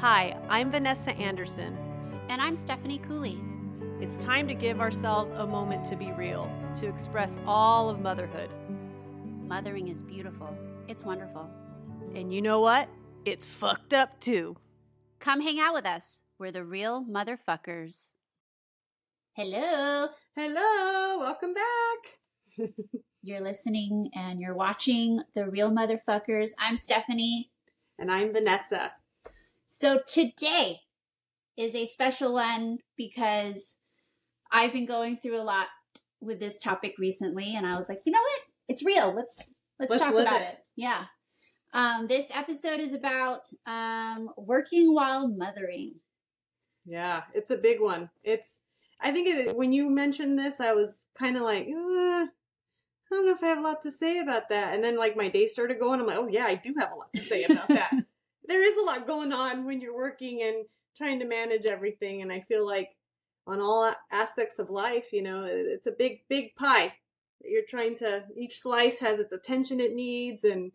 Hi, I'm Vanessa Anderson. And I'm Stephanie Cooley. It's time to give ourselves a moment to be real, to express all of motherhood. Mothering is beautiful, it's wonderful. And you know what? It's fucked up too. Come hang out with us. We're the real motherfuckers. Hello. Hello. Welcome back. you're listening and you're watching The Real Motherfuckers. I'm Stephanie. And I'm Vanessa. So today is a special one because I've been going through a lot with this topic recently and I was like, you know what? It's real. Let's let's, let's talk about it. it. Yeah. Um, this episode is about um, working while mothering. Yeah, it's a big one. It's I think it, when you mentioned this, I was kind of like, uh, I don't know if I have a lot to say about that. And then like my day started going, I'm like, oh yeah, I do have a lot to say about that. there is a lot going on when you're working and trying to manage everything. And I feel like on all aspects of life, you know, it's a big, big pie. that You're trying to, each slice has its attention it needs and,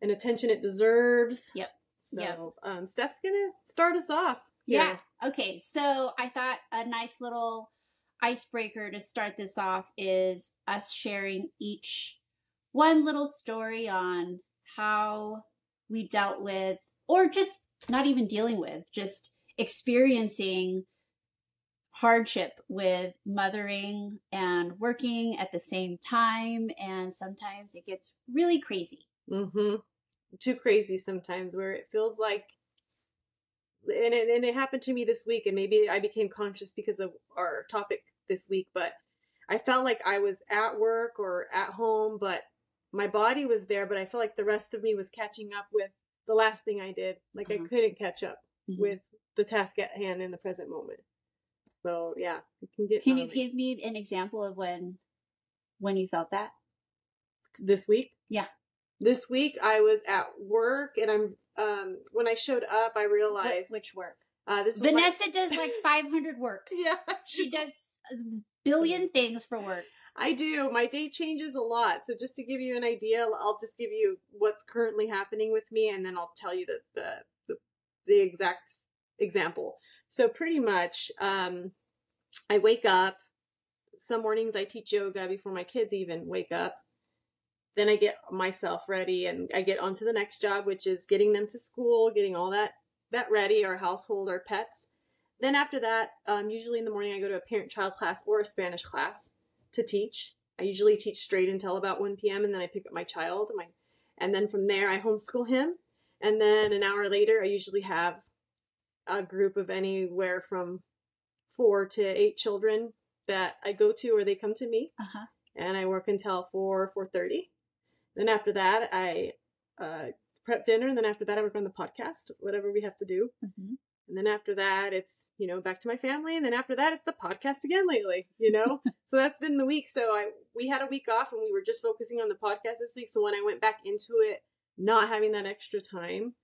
and attention it deserves. Yep. So, yep. Um, Steph's gonna start us off. Here. Yeah. Okay. So I thought a nice little icebreaker to start this off is us sharing each one little story on how we dealt with, or just not even dealing with, just experiencing hardship with mothering and working at the same time. And sometimes it gets really crazy. Mm-hmm. Too crazy sometimes, where it feels like, and it, and it happened to me this week, and maybe I became conscious because of our topic this week, but I felt like I was at work or at home, but my body was there, but I felt like the rest of me was catching up with the last thing I did. Like uh-huh. I couldn't catch up mm-hmm. with the task at hand in the present moment. So yeah, it can get. Can you give me an example of when, when you felt that? This week. Yeah. This week I was at work and I'm um when I showed up I realized which work. Uh, this Vanessa my... does like 500 works. yeah, she does a billion things for work. I do. My day changes a lot. So just to give you an idea, I'll just give you what's currently happening with me, and then I'll tell you the the the, the exact example. So pretty much, um, I wake up. Some mornings I teach yoga before my kids even wake up. Then I get myself ready and I get onto the next job, which is getting them to school, getting all that that ready, our household, our pets. Then after that, um, usually in the morning I go to a parent-child class or a Spanish class to teach. I usually teach straight until about 1 p.m. and then I pick up my child. My, and then from there I homeschool him. And then an hour later I usually have a group of anywhere from four to eight children that I go to or they come to me. Uh-huh. And I work until 4, 4.30. Then after that I uh, prep dinner. And then after that I work on the podcast, whatever we have to do. Mm-hmm. And then after that, it's, you know, back to my family. And then after that, it's the podcast again lately, you know? so that's been the week. So I, we had a week off and we were just focusing on the podcast this week. So when I went back into it, not having that extra time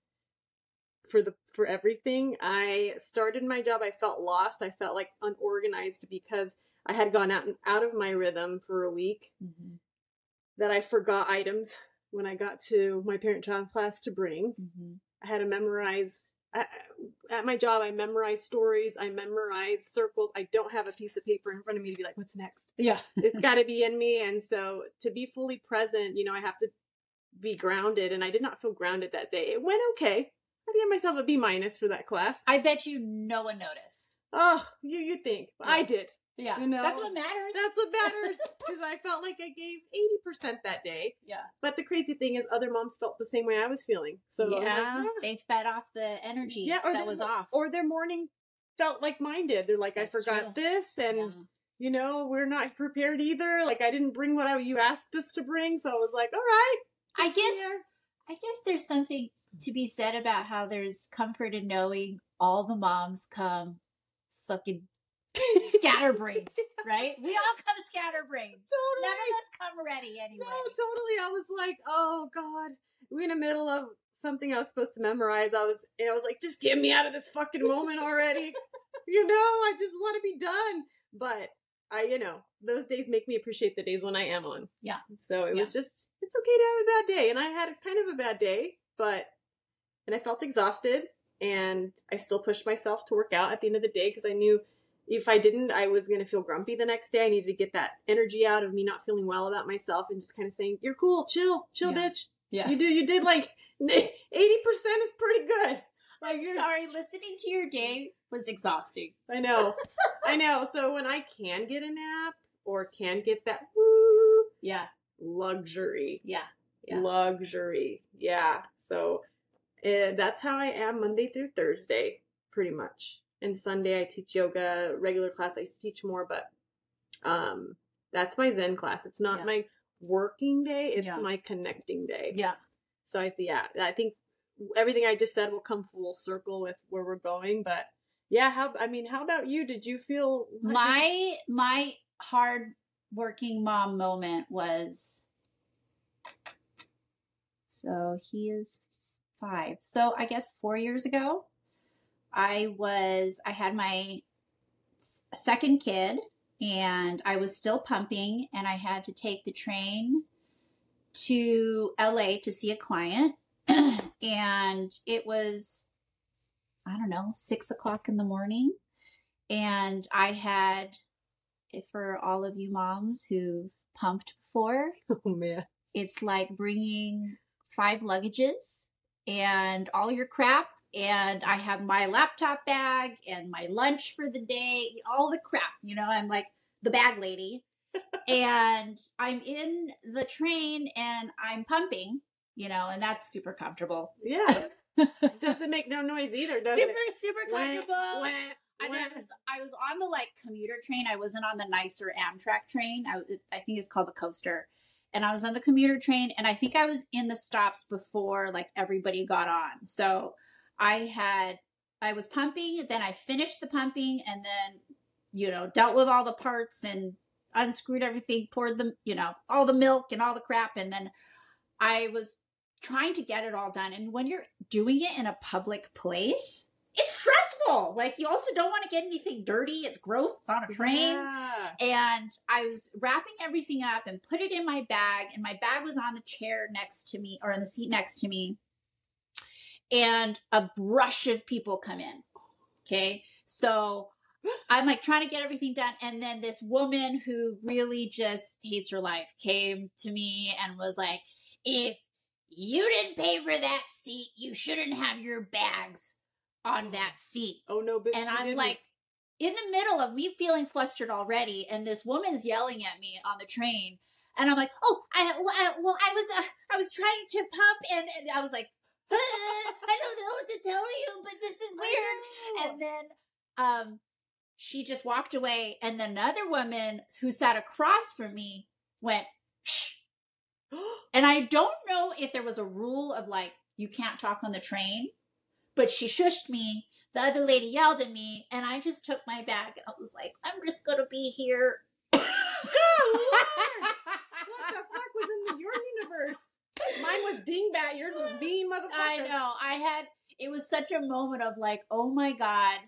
for the, for everything, I started my job. I felt lost. I felt like unorganized because I had gone out and out of my rhythm for a week mm-hmm. that I forgot items when I got to my parent child class to bring. Mm-hmm. I had to memorize at my job, I memorize stories, I memorize circles. I don't have a piece of paper in front of me to be like, what's next? Yeah. it's got to be in me. And so to be fully present, you know, I have to be grounded. And I did not feel grounded that day. It went okay. I give myself a B minus for that class. I bet you no one noticed. Oh, you you think yeah. I did? Yeah, you know that's what matters. That's what matters because I felt like I gave eighty percent that day. Yeah, but the crazy thing is, other moms felt the same way I was feeling. So yeah, like, yeah. Ah. they fed off the energy. Yeah, or that was off, or their morning felt like mine did. They're like, that's I forgot true. this, and yeah. you know, we're not prepared either. Like I didn't bring what I, you asked us to bring, so I was like, all right. I guess. Here. I guess there's something to be said about how there's comfort in knowing all the moms come fucking scatterbrained, right? We all come scatterbrained. Totally. None of us come ready anyway. No, totally. I was like, oh god, we're in the middle of something I was supposed to memorize. I was, and I was like, just get me out of this fucking moment already. you know, I just want to be done. But I, you know, those days make me appreciate the days when I am on. Yeah. So it yeah. was just, it's okay to have a bad day, and I had kind of a bad day, but, and I felt exhausted and I still pushed myself to work out at the end of the day because I knew if I didn't, I was going to feel grumpy the next day. I needed to get that energy out of me not feeling well about myself and just kind of saying, "You're cool, chill, chill, Yeah. bitch. Yeah. You do, you did like eighty percent is pretty good." Like, you're- Sorry, listening to your day was exhausting. I know, I know. So when I can get a nap or can get that woo, Yeah. luxury, Yeah. Yeah. luxury, yeah. So uh, that's how I am Monday through Thursday, pretty much. And Sunday I teach yoga, regular class. I used to teach more, but um, that's my Zen class. It's not Yeah. my working day; it's Yeah. my connecting day. Yeah. So I yeah, I think everything I just said will come full circle with where we're going. But yeah, how I mean, how about you? Did you feel like- My my hard working mom moment was so he is five. So I guess four years ago, I was I had my second kid and I was still pumping and I had to take the train to LA to see a client and it was I don't know six o'clock in the morning and I had for all of you moms who've pumped before oh man, it's like bringing five luggages and all your crap and i have my laptop bag and my lunch for the day all the crap you know i'm like the bag lady and i'm in the train and i'm pumping you know and that's super comfortable yeah, doesn't make no noise either, does super it? super Wah, comfortable wah, I, mean, wah. I was I was on the like commuter train. I wasn't on the nicer Amtrak train. I, I think it's called the coaster, and I was on the commuter train, and I think I was in the stops before like everybody got on. So I had I was pumping, then I finished the pumping, and then you know dealt with all the parts and unscrewed everything, poured the you know all the milk and all the crap, and then I was trying to get it all done. And when you're doing it in a public place, it's stressful. Like you also don't want to get anything dirty. It's gross. It's on a train. Yeah. And I was wrapping everything up and put it in my bag, and my bag was on the chair next to me or on the seat next to me. And a rush of people come in. Okay. So I'm like trying to get everything done. And then this woman who really just hates her life came to me and was like, if you didn't pay for that seat, you shouldn't have your bags on that seat Oh no, bitch. and I'm didn't. like in the middle of me feeling flustered already, and this woman's yelling at me on the train, and I'm like, "Oh, I well, I, well, I was uh, I was trying to pump, and, and I was like, "Uh, I don't know what to tell you, but this is weird." And then um, she just walked away, and then another woman who sat across from me went, "Shh." And I don't know if there was a rule of like you can't talk on the train, but she shushed me. The other lady yelled at me, and I just took my bag and I was like, I'm just gonna be here. Good lord! What the fuck was in the, your universe? Mine was dingbat. Yours was bean, motherfucker. I know. I had it was such a moment of like, oh my god,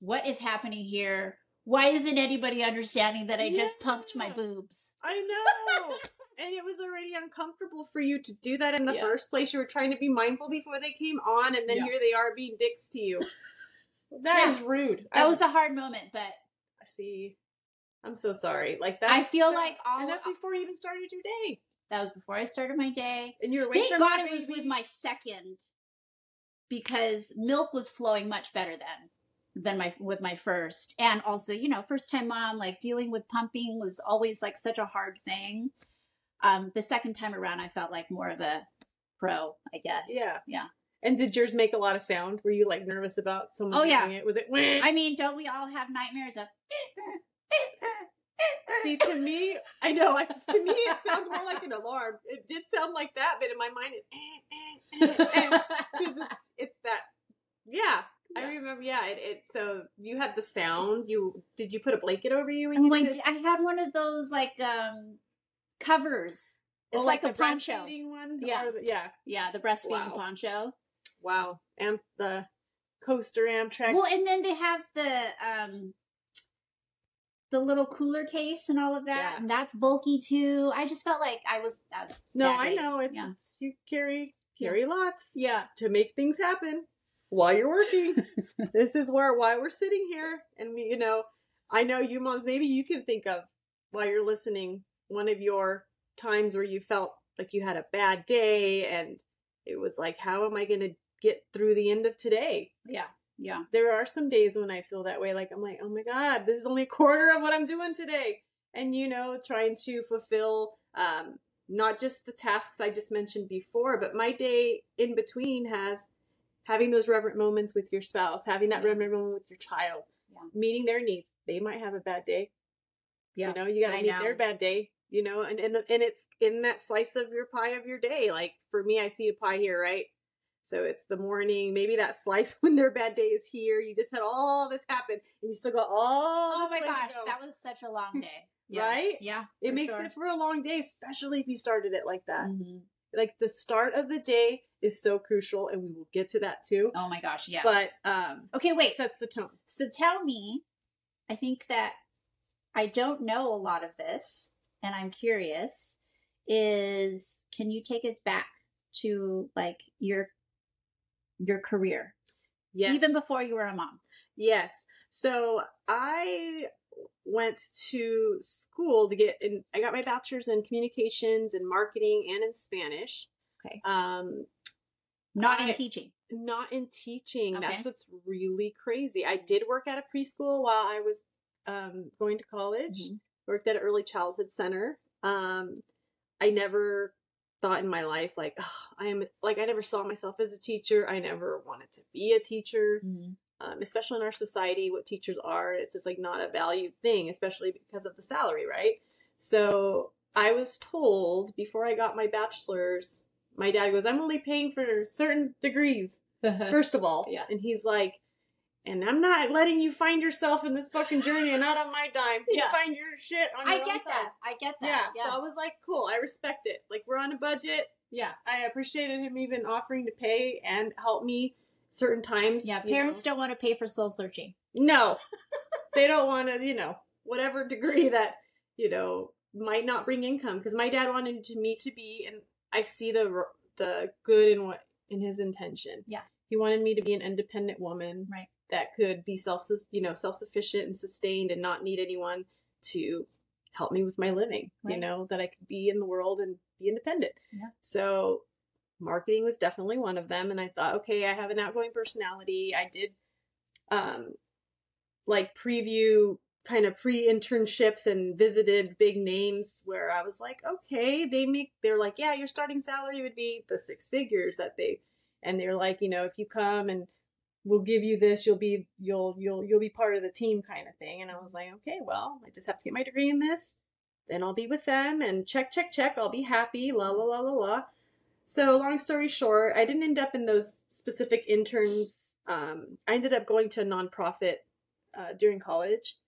what is happening here? Why isn't anybody understanding that I just pumped my boobs? I know. and it was already uncomfortable for you to do that in the Yeah. first place. You were trying to be mindful before they came on, and then Yeah. here they are being dicks to you. That is Yeah. rude. That I was a hard moment, but I see. I'm so sorry. Like that. I feel like all and that's before you even started your day, that was before I started my day. and you're away Thank God it was with my second because milk was flowing much better then than my with my first. And also, you know, first time mom, like dealing with pumping was always like such a hard thing. Um, the second time around I felt like more of a pro, I guess. Yeah. Yeah. And did yours make a lot of sound? Were you like nervous about someone Oh, yeah. it? Was it? I mean, don't we all have nightmares of See, to me, I know. I, to me, it sounds more like an alarm. It did sound like that, but in my mind, it. Eh, eh, eh, eh. it's, it's that. Yeah, I remember. Yeah, it, it. So you had the sound. You did you put a blanket over you? And you it? I had one of those like um covers. It's Oh, like, the a poncho. one. Yeah. The- yeah. Yeah, the breastfeeding Wow. poncho. Wow. and the coaster Amtrak. Well, and then they have the um the little cooler case and all of that, Yeah. and that's bulky too. I just felt like I was that was no, I know. It's, Yeah. it's you carry carry lots. Yeah. To make things happen. while you're working. this is where why we're sitting here, and we, you know, I know you moms. Maybe you can think of while you're listening one of your times where you felt like you had a bad day, and it was like, how am I going to get through the end of today? Yeah. Yeah. There are some days when I feel that way. Like I'm like, oh my god, this is only a quarter of what I'm doing today, and you know, trying to fulfill. Um, not just the tasks I just mentioned before, but my day in between has having those reverent moments with your spouse, having that Yeah. reverent moment with your child, Yeah. meeting their needs. They might have a bad day. Yeah. You know, you got to meet know. their bad day, you know, and, and, and it's in that slice of your pie of your day. Like for me, I see a pie here, right? So it's the morning, maybe that slice when their bad day is here. You just had all this happen and you still got all Oh this my gosh, go. that was such a long day. Yes. Right? Yeah. it makes sure. it for a long day, especially if you started it like that. Mhm. Like the start of the day is so crucial, and we will get to that too. Oh my gosh, yes. But um, okay, wait. it sets the tone. So tell me, I think that I don't know a lot of this, and I'm curious. Is can you take us back to like your your career, Yes. even before you were a mom? Yes. So I went to school to get in I got my bachelor's in communications and marketing and in Spanish. Okay. Um Not I- in teaching. not in teaching. Okay. That's what's really crazy. I did work at a preschool while I was um going to college. Mhm. Worked at an early childhood center. Um I never thought in my life like oh, I am like I never saw myself as a teacher. I never wanted to be a teacher Mhm. um, especially in our society, what teachers are, it's just like not a valued thing, especially because of the salary, right? So I was told before I got my bachelor's, my dad goes, I'm only paying for certain degrees, first of all. Yeah. And he's like, and I'm not letting you find yourself in this fucking journey and not on my dime. You Yeah. find your shit on I your own get that. I get that. Yeah. So I was like, cool, I respect it. Like we're on a budget. yeah. I appreciated him even offering to pay and help me certain times. Yeah. you know. Parents don't want to pay for soul searching. No, they don't want to, you know, whatever degree that, you know, might not bring income. Because my dad wanted to, me to be, and I see the the good in what in his intention. Yeah. he wanted me to be an independent woman, Right. That could be self, you know, self sufficient and sustained, and not need anyone to help me with my living. You know, that I could be in the world and be independent. Yeah. So marketing was definitely one of them and i thought okay i have an outgoing personality i did um like preview kind of pre-internships and visited big names where i was like okay they make they're like yeah your starting salary would be the six figures that they and they're like you know if you come and we'll give you this you'll be you'll you'll you'll be part of the team kind of thing and i was like okay well i just have to get my degree in this then i'll be with them and check check check i'll be happy la la la la la so long story short, I didn't end up in those specific interns. Um, I ended up going to a nonprofit uh, during college,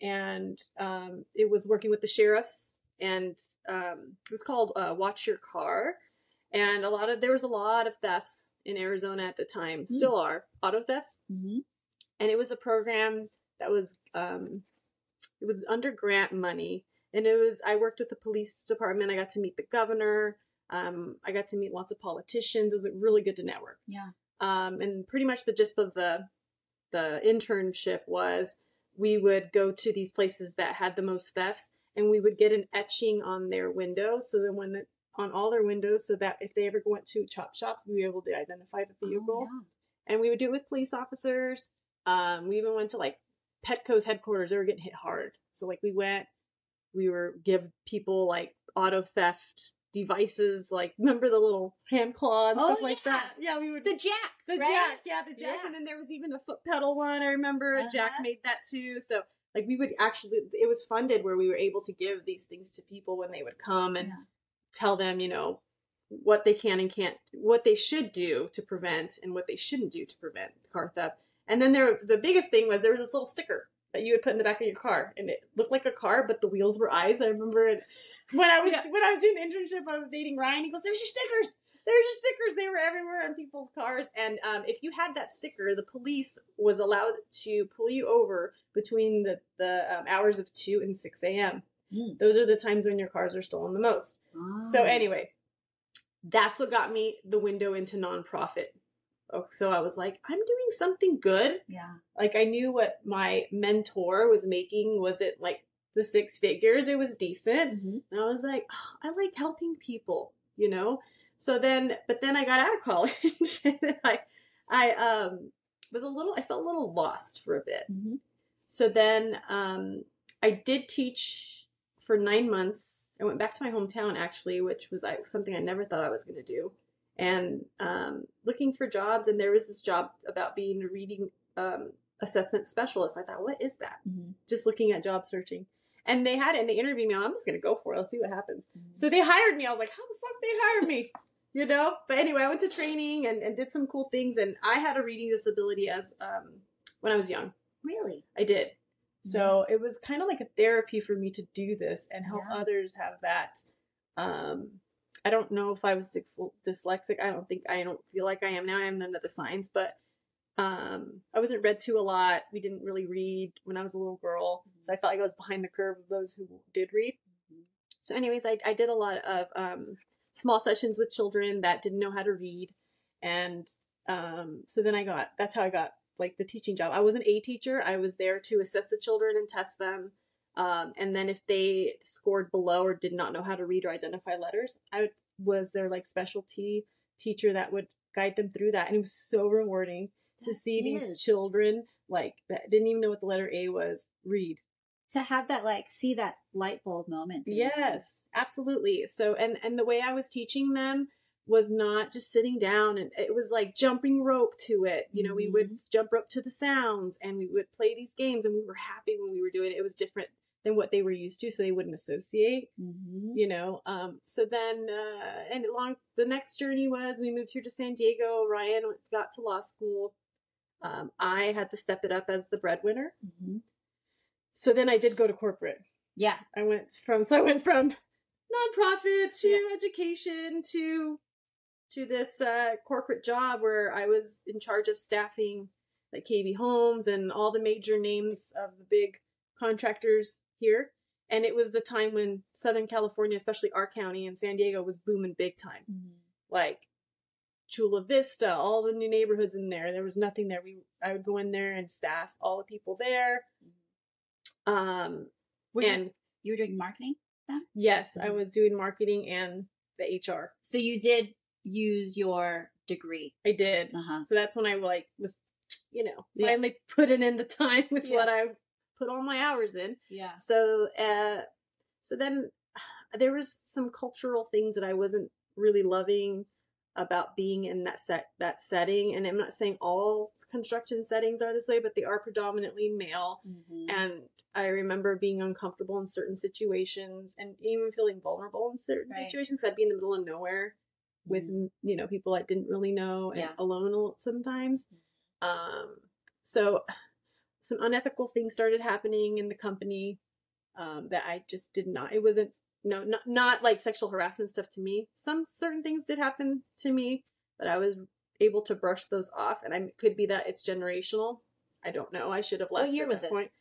and um, it was working with the sheriffs, and um, it was called uh, Watch Your Car. And a lot of there was a lot of thefts in Arizona at the time, still are auto thefts, Mm-hmm. and it was a program that was um, it was under grant money, and it was I worked with the police department. I got to meet the governor. Um, I got to meet lots of politicians. It was really good to network. Yeah. Um, and pretty much the gist of the the internship was we would go to these places that had the most thefts, and we would get an etching on their window. So then when on all their windows, so that if they ever went to chop shops, we'd be able to identify the vehicle. Oh, And we would do it with police officers. Um, we even went to like Petco's headquarters. They were getting hit hard. So like we went, we were give people like auto theft devices, like remember the little hand claw and Oh, stuff like that. Yeah, we would The jack. the right? jack, yeah, the jack, Yeah. and then there was even a foot pedal one. I remember Jack Uh-huh. made that too. So like we would actually, it was funded where we were able to give these things to people when they would come and Yeah. Tell them, you know, what they can and can't, what they should do to prevent and what they shouldn't do to prevent car theft. And then there, the biggest thing was there was this little sticker that you would put in the back of your car, and it looked like a car, but the wheels were eyes. I remember it when I was Yeah. when I was doing the internship. I was dating Ryan. He goes, "There's your stickers." There's your stickers. They were everywhere on people's cars. And um, if you had that sticker, the police was allowed to pull you over between the, the um, hours of 2 and 6 a.m. Mm. Those are the times when your cars are stolen the most. So, Oh. anyway, that's what got me the window into nonprofit Oh, So I was like, I'm doing something good. Yeah. Like I knew what my mentor was making. Was it like the six figures? It was decent. Mhm. And I was like, oh, I like helping people, you know? So then, but then I got out of college and I, I, um, was a little, I felt a little lost for a bit. Mhm. So then, um, I did teach for nine months. I went back to my hometown actually, which was I, something I never thought I was going to do. And, um, looking for jobs. And there was this job about being a reading, um, assessment specialist. I thought, what is that? Mhm. Just looking at job searching. And they had it and they interviewed me. I'm just going to go for it. I'll see what happens. Mhm. So they hired me. I was like, how the fuck they hired me? You know? But anyway, I went to training and, and did some cool things. And I had a reading disability as um, when I was young. really? I did. So it was kind of like a therapy for me to do this and help Yeah. others have that. Um, I don't know if I was dys- dyslexic. I don't think I don't feel like I am now. I am none of the signs, but um, I wasn't read to a lot. We didn't really read when I was a little girl, so I felt like I was behind the curve of those who did read. Mhm. So, anyways, I, I did a lot of um, small sessions with children that didn't know how to read, and um, so then I got that's how I got like the teaching job. I wasn't a teacher. I was there to assess the children and test them. Um, and then if they scored below or did not know how to read or identify letters, I was their like specialty teacher that would guide them through that. And it was so rewarding to That see these children like that didn't even know what the letter A was read. To have that, like, see that light bulb moment. Yes, absolutely. So and and the way I was teaching them was not just sitting down and it was like jumping rope to it. You know, we would jump rope to the sounds and we would play these games and we were happy when we were doing it. It was different than what they were used to, so they wouldn't associate, Mhm. you know. Um so then uh and along the next journey was we moved here to San Diego. Ryan got to law school. Um, I had to step it up as the breadwinner. Mhm. So then I did go to corporate. Yeah. I went from so I went from nonprofit to Yeah. education to to this uh, corporate job where I was in charge of staffing like KB Homes and all the major names of the big contractors here. And it was the time when Southern California, especially our county and San Diego, was booming big time. Mhm. Like Chula Vista, all the new neighborhoods in there. There was nothing there. We I would go in there and staff all the people there. Um, Were you- and you were doing marketing? Then? Yes, I Mhm. was doing marketing and the HR. So you did use your degree. I did. Uh huh. So that's when I like was, you know, Yeah. finally putting in the time with Yeah. what I put all my hours in. Yeah. So, uh, so then there was some cultural things that I wasn't really loving about being in that set that setting. And I'm not saying all construction settings are this way, but they are predominantly male. Mhm. And I remember being uncomfortable in certain situations and even feeling vulnerable in certain Right. situations. I'd be in the middle of nowhere with, Mhm. you know, people I didn't really know and Yeah. alone sometimes. Um, so some unethical things started happening in the company um, that I just did not, it wasn't, no, not, not like sexual harassment stuff to me. Some certain things did happen to me, but I was able to brush those off. And I could be that it's generational. I don't know. I should have left. What year at was this? Point.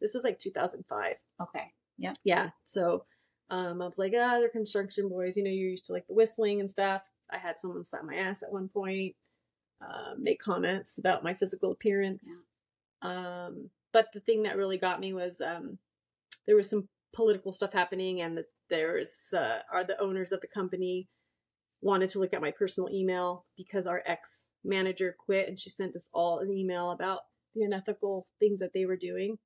This was like 2005. Okay. Yeah. Yeah. So um, I was like, ah, they're construction boys. You know, you're used to like the whistling and stuff. I had someone slap my ass at one point, um, make comments about my physical appearance. Um, but the thing that really got me was um, there was some political stuff happening, and the, there's uh, are the owners of the company wanted to look at my personal email because our ex manager quit, and she sent us all an email about the unethical things that they were doing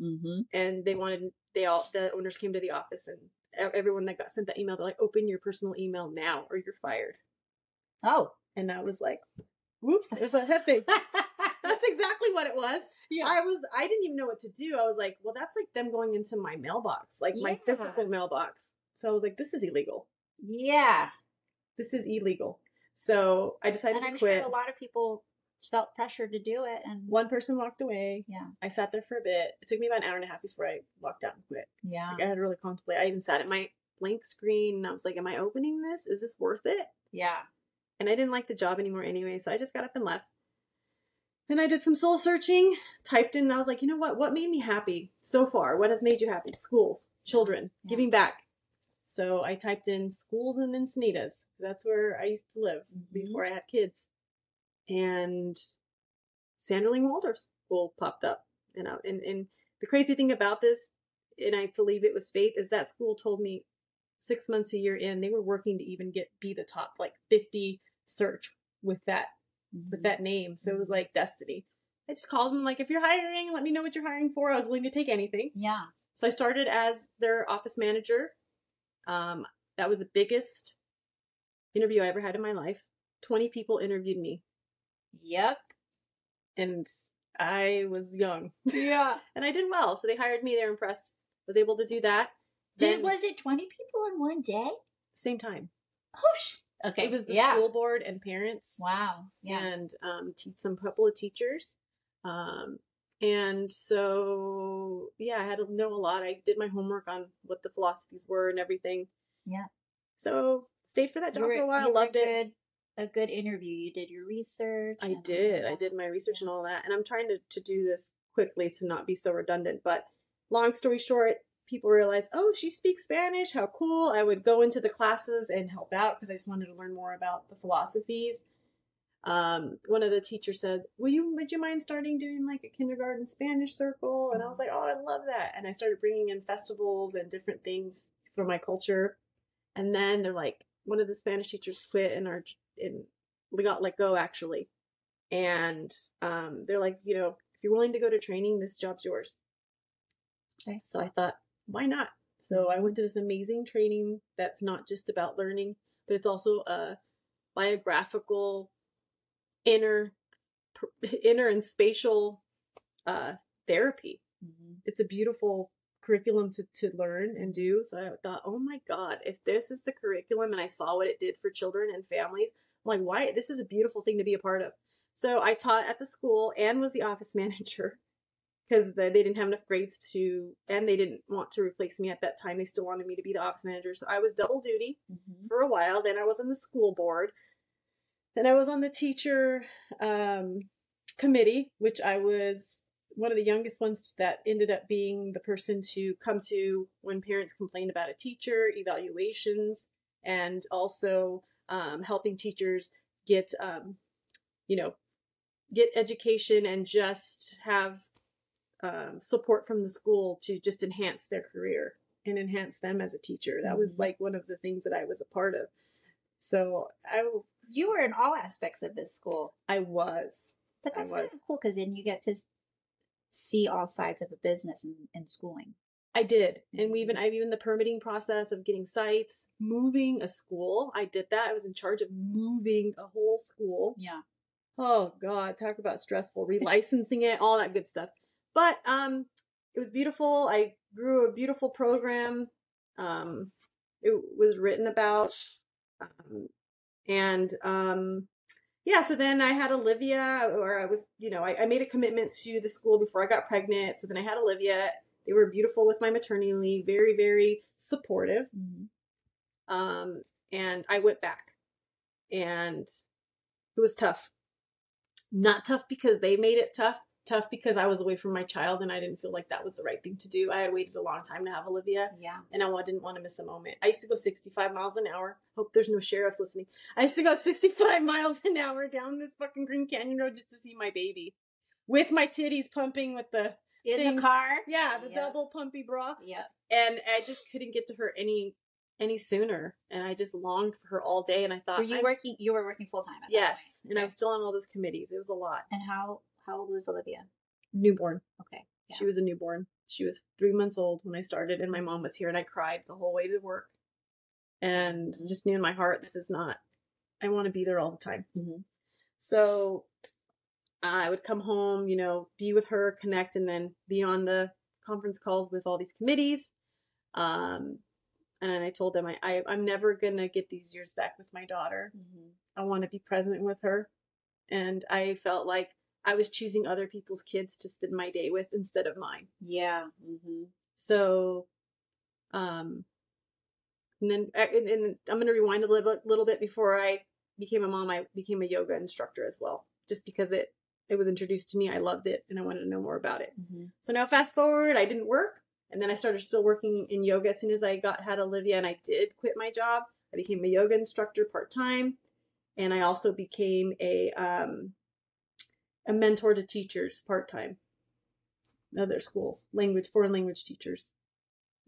Mm-hmm. and they wanted they all the owners came to the office and everyone that got sent that email they're like open your personal email now or you're fired. Oh. and i was like whoops there's head thing that's exactly what it was. Yeah. i was i didn't even know what to do. I was like well that's like them going into my mailbox like my physical mailbox. So i was like this is illegal. Yeah. this is illegal. So i decided And to I'm quit. sure a lot of people felt pressure to do it. And one person walked away Yeah. i sat there for a bit it took me about an hour and a half before i walked out and quit yeah. Like I had to really contemplate. I even sat at my blank screen and I was like, Am I opening this? Is this worth it? Yeah. And I didn't like the job anymore anyway, so I just got up and left. Then I did some soul searching, typed in, and I was like, you know what? What made me happy so far? What has made you happy? Schools, children, Yeah. giving back. So I typed in schools and Encinitas. That's where I used to live Mm-hmm. before I had kids. And Sanderling Waldorf School popped up. You know, and, and the crazy thing about this, and I believe it was fate, is that school told me six months a year in, they were working to even get be the top like 50 search with that with that name. So it was like destiny. I just called them like, if you're hiring, let me know what you're hiring for. I was willing to take anything. Yeah. So I started as their office manager. Um, that was the biggest interview I ever had in my life. 20 people interviewed me, Yep. and I was young. Yeah. and I did well. So they hired me. They were impressed. Was able to do that. Did Then- was it twenty people in one day? Same time. Oh, sh- okay. It was the yeah. school board and parents. Wow. Yeah. and um, teach some couple of teachers. Um, and so, yeah, I had to know a lot. I did my homework on what the philosophies were and everything. Yeah. So stayed for that job were- for a while. Loved it. Good, A good interview. You did your research. I did. I did my research and all that. And I'm trying to, to do this quickly to not be so redundant. But long story short, people realized, oh, she speaks Spanish. How cool. I would go into the classes and help out because I just wanted to learn more about the philosophies. Um, one of the teachers said, "Will you? Would you mind starting doing like a kindergarten Spanish circle?" And I was like, "Oh, I love that!" And I started bringing in festivals and different things for my culture. And then they're like, one of the Spanish teachers quit and our and we got let go actually. And um, they're like, you know, if you're willing to go to training, this job's yours. Okay. So I thought, why not? So I went to this amazing training that's not just about learning, but it's also a biographical, inner, inner and spatial uh, therapy. Mhm. It's a beautiful curriculum to, to learn and do. So I thought, oh my God, if this is the curriculum and I saw what it did for children and families, I'm like, why? This is a beautiful thing to be a part of. So I taught at the school and was the office manager because they didn't have enough grades to, and they didn't want to replace me at that time. They still wanted me to be the office manager. So I was double duty Mhm. for a while. Then I was on the school board. Then I was on the teacher um, committee, which I was one of the youngest ones that ended up being the person to come to when parents complained about a teacher, evaluations, and also um, helping teachers get, um, you know, get education and just have um, support from the school to just enhance their career and enhance them as a teacher. That was Mhm. like one of the things that I was a part of. So I, You were in all aspects of this school, I was. but that's kind of cool because then you get to see all sides of a business and, and schooling. I did. And we even. I've even the permitting process of getting sites, moving a school. I did that. I was in charge of moving a whole school. Yeah. Oh god, talk about stressful. Relicensing it, all that good stuff. But um it was beautiful. I grew a beautiful program. Um it was written about um and um yeah, so then I had Olivia, or I was, you know, I, I made a commitment to the school before I got pregnant. So then I had Olivia. They were beautiful with my maternity leave, very, very supportive. Mhm. Um, and I went back, and it was tough. Not tough because they made it tough. Tough because I was away from my child, and I didn't feel like that was the right thing to do. I had waited a long time to have Olivia, Yeah. and I didn't want to miss a moment. I used to go 65 miles an hour. Hope there's no sheriffs listening. I used to go 65 miles an hour down this fucking Green Canyon Road just to see my baby, with my titties pumping with the In Thing- the car. yeah the double pumpy bra Yep. and I just couldn't get to her any any sooner, and I just longed for her all day. And I thought, Were you I'm- working? You were working full time. Yes, and I was still on all those committees. It was a lot. And how how old was Olivia? Newborn. Okay. Yeah. She was a newborn. She was three months old when I started, and my mom was here, and I cried the whole way to work, and just knew in my heart this is not. I want to be there all the time. Mhm. So I would come home, you know, be with her, connect, and then be on the conference calls with all these committees. Um, and then I told them I, I I'm never gonna get these years back with my daughter. Mhm. I want to be present with her. And I felt like I was choosing other people's kids to spend my day with instead of mine. Yeah. hmm So, um, and then uh, and, and I'm going to rewind a little little bit before I became a mom. I became a yoga instructor as well, just because it it was introduced to me. I loved it, and I wanted to know more about it. hmm So now fast forward, I didn't work, and then I started still working in yoga as soon as I got had Olivia, and I did quit my job. I became a yoga instructor part time, and I also became a um, a mentor to teachers part time, other schools, language, foreign language teachers.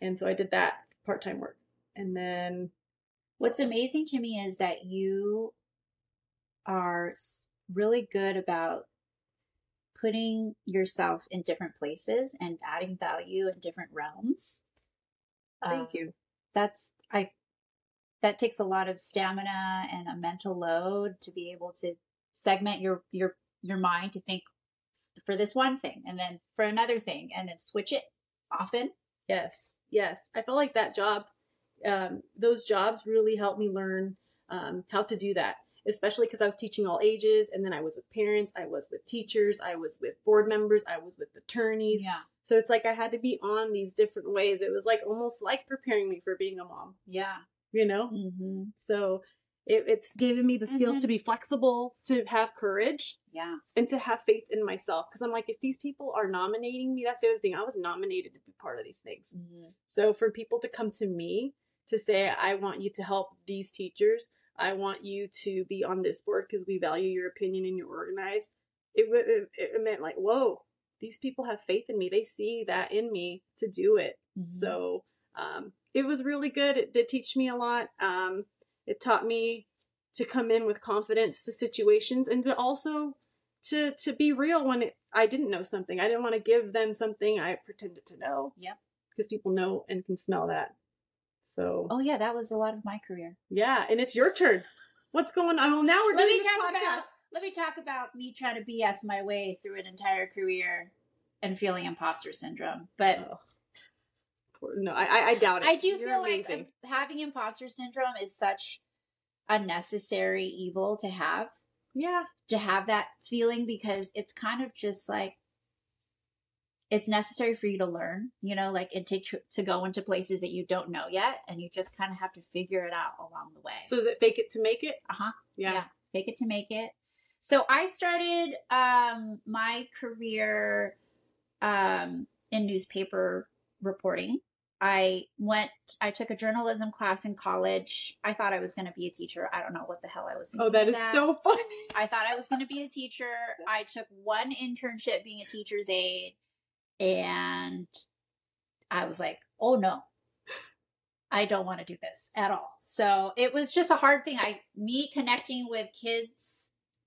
And so I did that part time work. And then What's amazing to me is that you are really good about putting yourself in different places and adding value in different realms. thank Um, you. That's I that takes a lot of stamina and a mental load to be able to segment your your your mind to think for this one thing and then for another thing and then switch it often. Yes, yes. I felt like that job, um, those jobs really helped me learn um, how to do that, especially because I was teaching all ages and then I was with parents, I was with teachers, I was with board members, I was with attorneys. Yeah. So it's like I had to be on these different ways. It was like almost like preparing me for being a mom, Yeah. you know? Mm-hmm. So it, it's given me the skills Mhm. to be flexible, to have courage, Yeah. and to have faith in myself. Because I'm like, if these people are nominating me, that's the other thing. I was nominated to be part of these things. Mm-hmm. So for people to come to me to say, I want you to help these teachers, I want you to be on this board because we value your opinion and you're organized, it, it, it meant like, whoa, these people have faith in me. They see that in me to do it. Mm-hmm. So um, it was really good. It did teach me a lot. Um, it taught me to come in with confidence to situations and to also to to be real when it, I didn't know something. I didn't want to give them something I pretended to know. Yep. Because people know and can smell that. So Oh yeah, that was a lot of my career. yeah, and it's your turn. What's going on? Well, now we're Let doing me this talk podcast. about let me talk about me trying to BS my way through an entire career and feeling imposter syndrome. But Oh. No, I, I- doubt it. I do You're feel amazing. like um, having imposter syndrome is such a necessary evil to have. yeah, To have that feeling because it's kind of just like it's necessary for you to learn, you know, like and take to go into places that you don't know yet, and you just kind of have to figure it out along the way. So is it fake it to make it? Uh-huh. Yeah. Yeah. fake it to make it. So I started um, my career um, in newspaper reporting. I went. I took a journalism class in college. I thought I was going to be a teacher. I don't know what the hell I was thinking. Oh, that so funny. I thought I was going to be a teacher. I took one internship being a teacher's aide, and I was like, "Oh no, I don't want to do this at all." So it was just a hard thing. I me connecting with kids.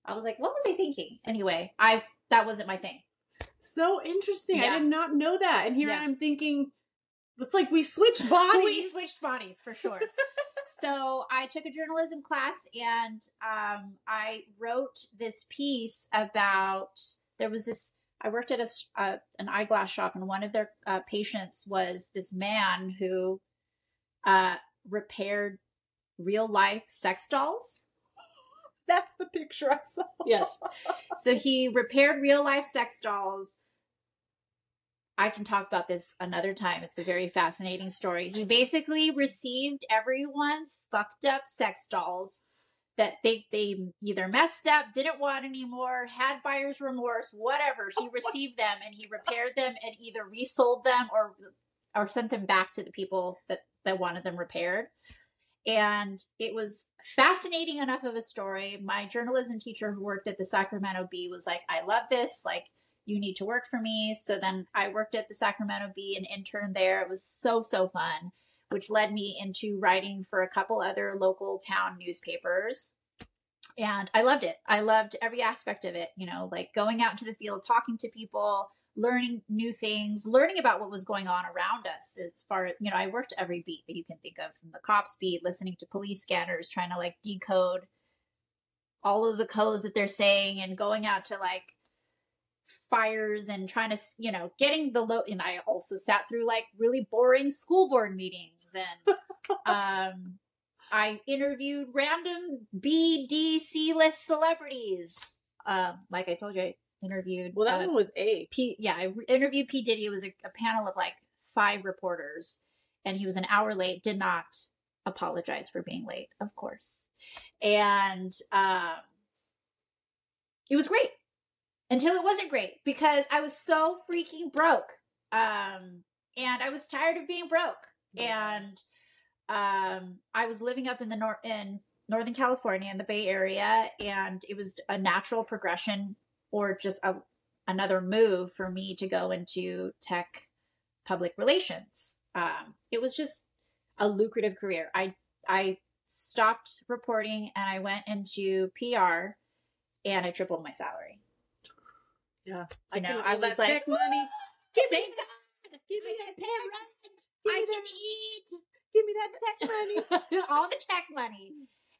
I was like, "What was I thinking?" Anyway, I that wasn't my thing. So interesting. I did not know that. And here Yeah. I'm thinking, it's like we switched bodies. we switched bodies for sure. so I took a journalism class and um, I wrote this piece about there was this. I worked at a, uh, an eyeglass shop and one of their uh, patients was this man who uh, repaired real life sex dolls. That's the picture I saw. Yes. so he repaired real life sex dolls. I can talk about this another time. It's a very fascinating story. He basically received everyone's fucked up sex dolls that they they either messed up, didn't want anymore, had buyer's remorse, whatever. He received them and he repaired them and either resold them or or sent them back to the people that that wanted them repaired and it was fascinating enough of a story. My journalism teacher who worked at the Sacramento Bee was like, I love this. Like, you need to work for me. So then I worked at the Sacramento Bee and interned there. It was so, so fun, which led me into writing for a couple other local town newspapers. And I loved it. I loved every aspect of it, you know, like going out into the field, talking to people, learning new things, learning about what was going on around us. As far you know, I worked every beat that you can think of from the cops beat, listening to police scanners, trying to like decode all of the codes that they're saying and going out to like fires and trying to, you know, getting the low. And I also sat through like really boring school board meetings and, um, I interviewed random B, D, C list celebrities. Um, like I told you, I interviewed. Well, that uh, one was A. P, yeah, I interviewed P Diddy. It was a, a panel of like five reporters, and he was an hour late. Did not apologize for being late, of course, and um, it was great until it wasn't great because I was so freaking broke, um, and I was tired of being broke, and um, I was living up in the north in Northern California in the Bay Area, and it was a natural progression or just a, another move for me to go into tech public relations. Um, it was just a lucrative career. I I stopped reporting and I went into PR and I tripled my salary. Yeah. You know, I was like, money. Give me that. Give me that pay tech. Give I can eat. Give me that tech money. all the tech money.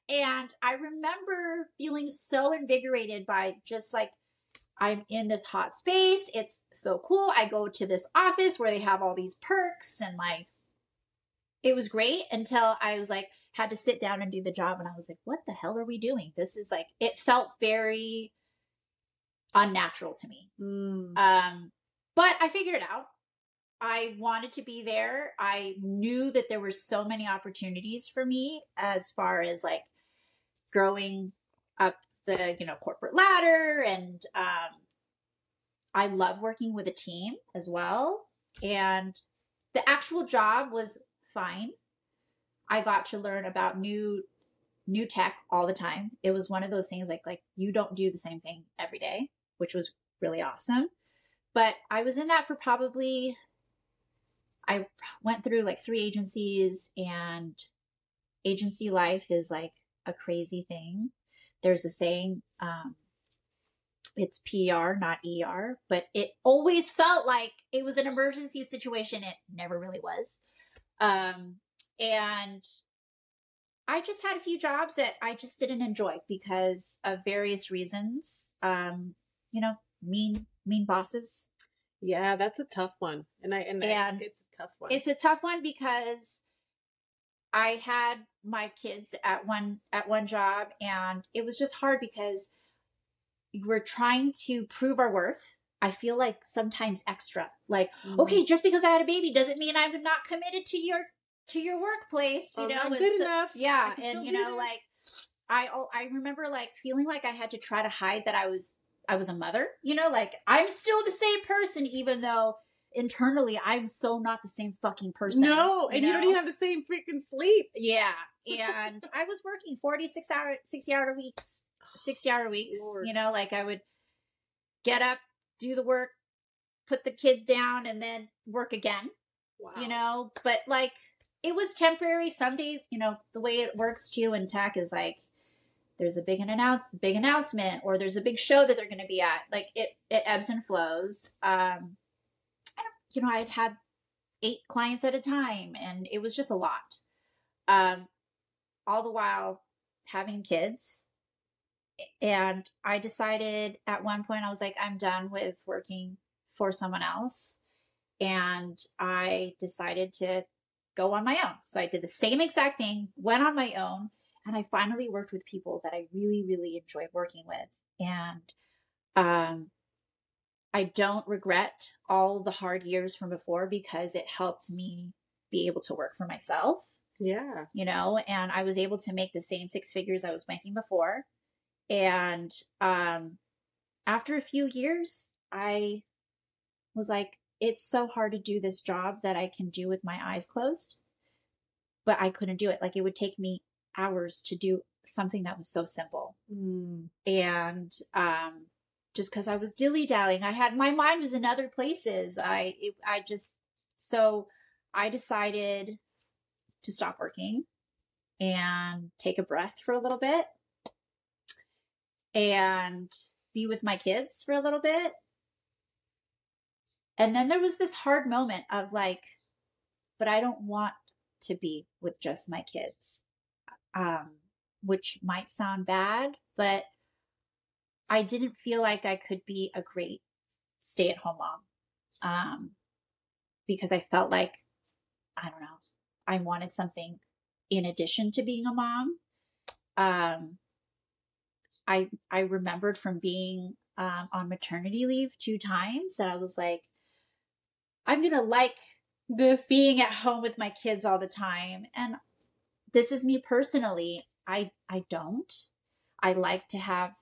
And I remember feeling so invigorated by just like, I'm in this hot space. It's so cool. I go to this office where they have all these perks and like, it was great until I was like, had to sit down and do the job. And I was like, what the hell are we doing? This is like, it felt very unnatural to me. Mm. Um, but I figured it out. I wanted to be there. I knew that there were so many opportunities for me as far as like growing up the, you know, corporate ladder and um I love working with a team as well. And the actual job was fine. I got to learn about new new tech all the time. It was one of those things like like you don't do the same thing every day, which was really awesome. But I was in that for probably I went through like three agencies and agency life is like a crazy thing. There's a saying um it's PR, not ER, but it always felt like it was an emergency situation. It never really was. Um, and I just had a few jobs that I just didn't enjoy because of various reasons. Um, you know, mean, mean bosses. Yeah, that's a tough one. And I and, I- it's tough one. It's a tough one because I had my kids at one at one job and it was just hard because we're trying to prove our worth. I feel like sometimes extra. Like, Mm. okay, just because I had a baby doesn't mean I'm not committed to your to your workplace, you I'm know. not good so- enough. Yeah, and you know, like I oh, I remember like feeling like I had to try to hide that I was I was a mother, you know, like I'm still the same person even though internally I'm so not the same fucking person. No, and you don't even have the same freaking sleep. Yeah, and I was working 46 hour 60 hour weeks, 60 hour weeks, Lord. you know, like I would get up, do the work, put the kid down and then work again Wow. you know but like it was temporary some days you know the way it works too in tech is like there's a big an announce big announcement or there's a big show that they're going to be at like it it ebbs and flows um you know i'd had eight clients at a time and it was just a lot um all the while having kids and i decided at one point i was like i'm done with working for someone else and I decided to go on my own. So I did the same exact thing, went on my own, and I finally worked with people that I really, really enjoyed working with. And um, I don't regret all the hard years from before because it helped me be able to work for myself, Yeah. you know, and I was able to make the same six figures I was making before. And um, after a few years, I was like, it's so hard to do this job that I can do with my eyes closed. But I couldn't do it. Like it would take me hours to do something that was so simple. Mm. And um just because I was dilly dallying, I had my mind was in other places. I it, I just so I decided to stop working and take a breath for a little bit and be with my kids for a little bit and then there was this hard moment of like, but I don't want to be with just my kids. Um, which might sound bad, but I didn't feel like I could be a great stay at home mom. Um, because I felt like, I don't know, I wanted something in addition to being a mom. Um, I, I remembered from being um, on maternity leave two times that I was like, I'm gonna like This. being at home with my kids all the time. And this is me personally. I I don't. I like to have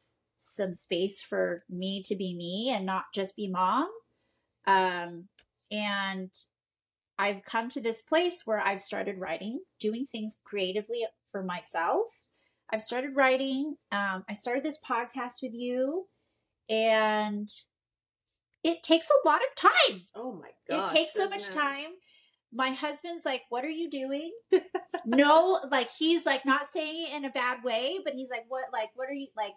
some space for me to be me and not just be mom. Um and I've come to this place where I've started writing, doing things creatively for myself. I've started writing. Um, I started this podcast with you, and it takes a lot of time. Oh my god. it takes so much time. My husband's like, "What are you doing?" no, like he's like not saying it in a bad way, but he's like, "What? Like, what are you like?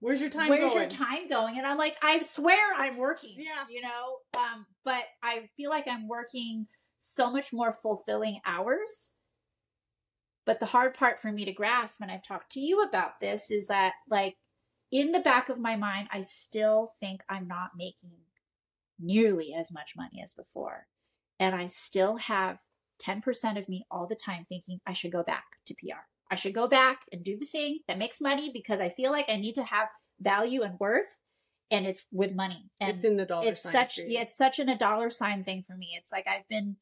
Where's your time Where's going? your time going?" And I'm like, "I swear I'm working." Yeah. you know. Um, but I feel like I'm working so much more fulfilling hours. But the hard part for me to grasp, and I've talked to you about this, is that like in the back of my mind, I still think I'm not making nearly as much money as before. And I still have 10% of me all the time thinking I should go back to PR. I should go back and do the thing that makes money because I feel like I need to have value and worth and it's with money. And it's in the dollar it's sign such yeah, it's such an a dollar sign thing for me. It's like I've been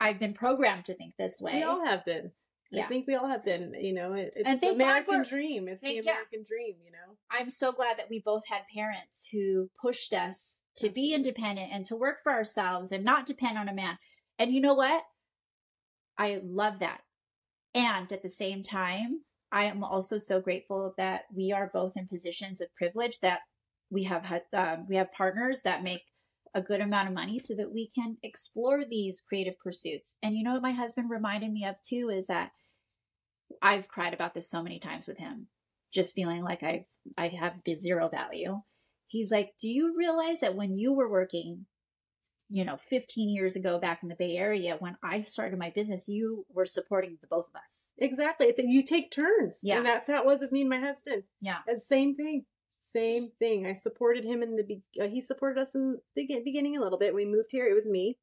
I've been programmed to think this way. We all have been. Yeah. I think we all have been. You know, it, it's the American dream. It's the thank- yeah. American dream. You know. I'm so glad that we both had parents who pushed us to be independent and to work for ourselves and not depend on a man. And you know what? I love that. And at the same time, I am also so grateful that we are both in positions of privilege that we have had um, we have partners that make a good amount of money so that we can explore these creative pursuits. And you know what my husband reminded me of too is that I've cried about this so many times with him, just feeling like I've I have zero value. He's like, "Do you realize that when you were working, you know, 15 years ago back in the Bay Area when I started my business, you were supporting the both of us." Exactly. It's you take turns. Yeah. And that's how it was with me and my husband. Yeah. And same thing. Same thing. I supported him in the be- uh, he supported us in the beginning a little bit. We moved here. It was me,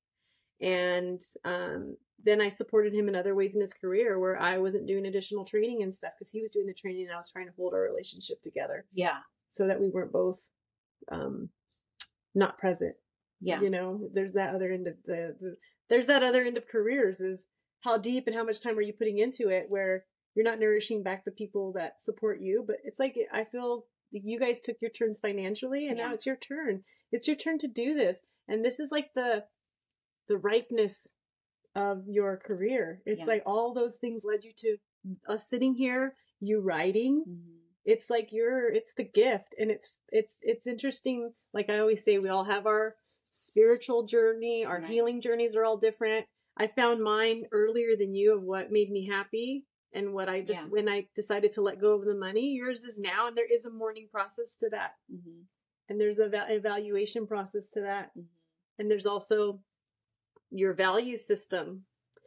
and um, then I supported him in other ways in his career where I wasn't doing additional training and stuff because he was doing the training and I was trying to hold our relationship together Yeah. so that we weren't both um, not present. Yeah. You know, there's that other end of the, the there's that other end of careers is how deep and how much time are you putting into it where you're not nourishing back the people that support you, but it's like I feel you guys took your turns financially and Yeah. now it's your turn. It's your turn to do this. And this is like the the ripeness of your career. It's Yeah. like all those things led you to us sitting here, you writing, Mhm. it's like you're it's the gift and it's it's it's interesting like i always say we all have our spiritual journey our Right. healing journeys are all different i found mine earlier than you of what made me happy and what i just Yeah. when i decided to let go of the money yours is now and there is a mourning process to that Mhm. and there's a va- evaluation process to that Mhm. and there's also your value system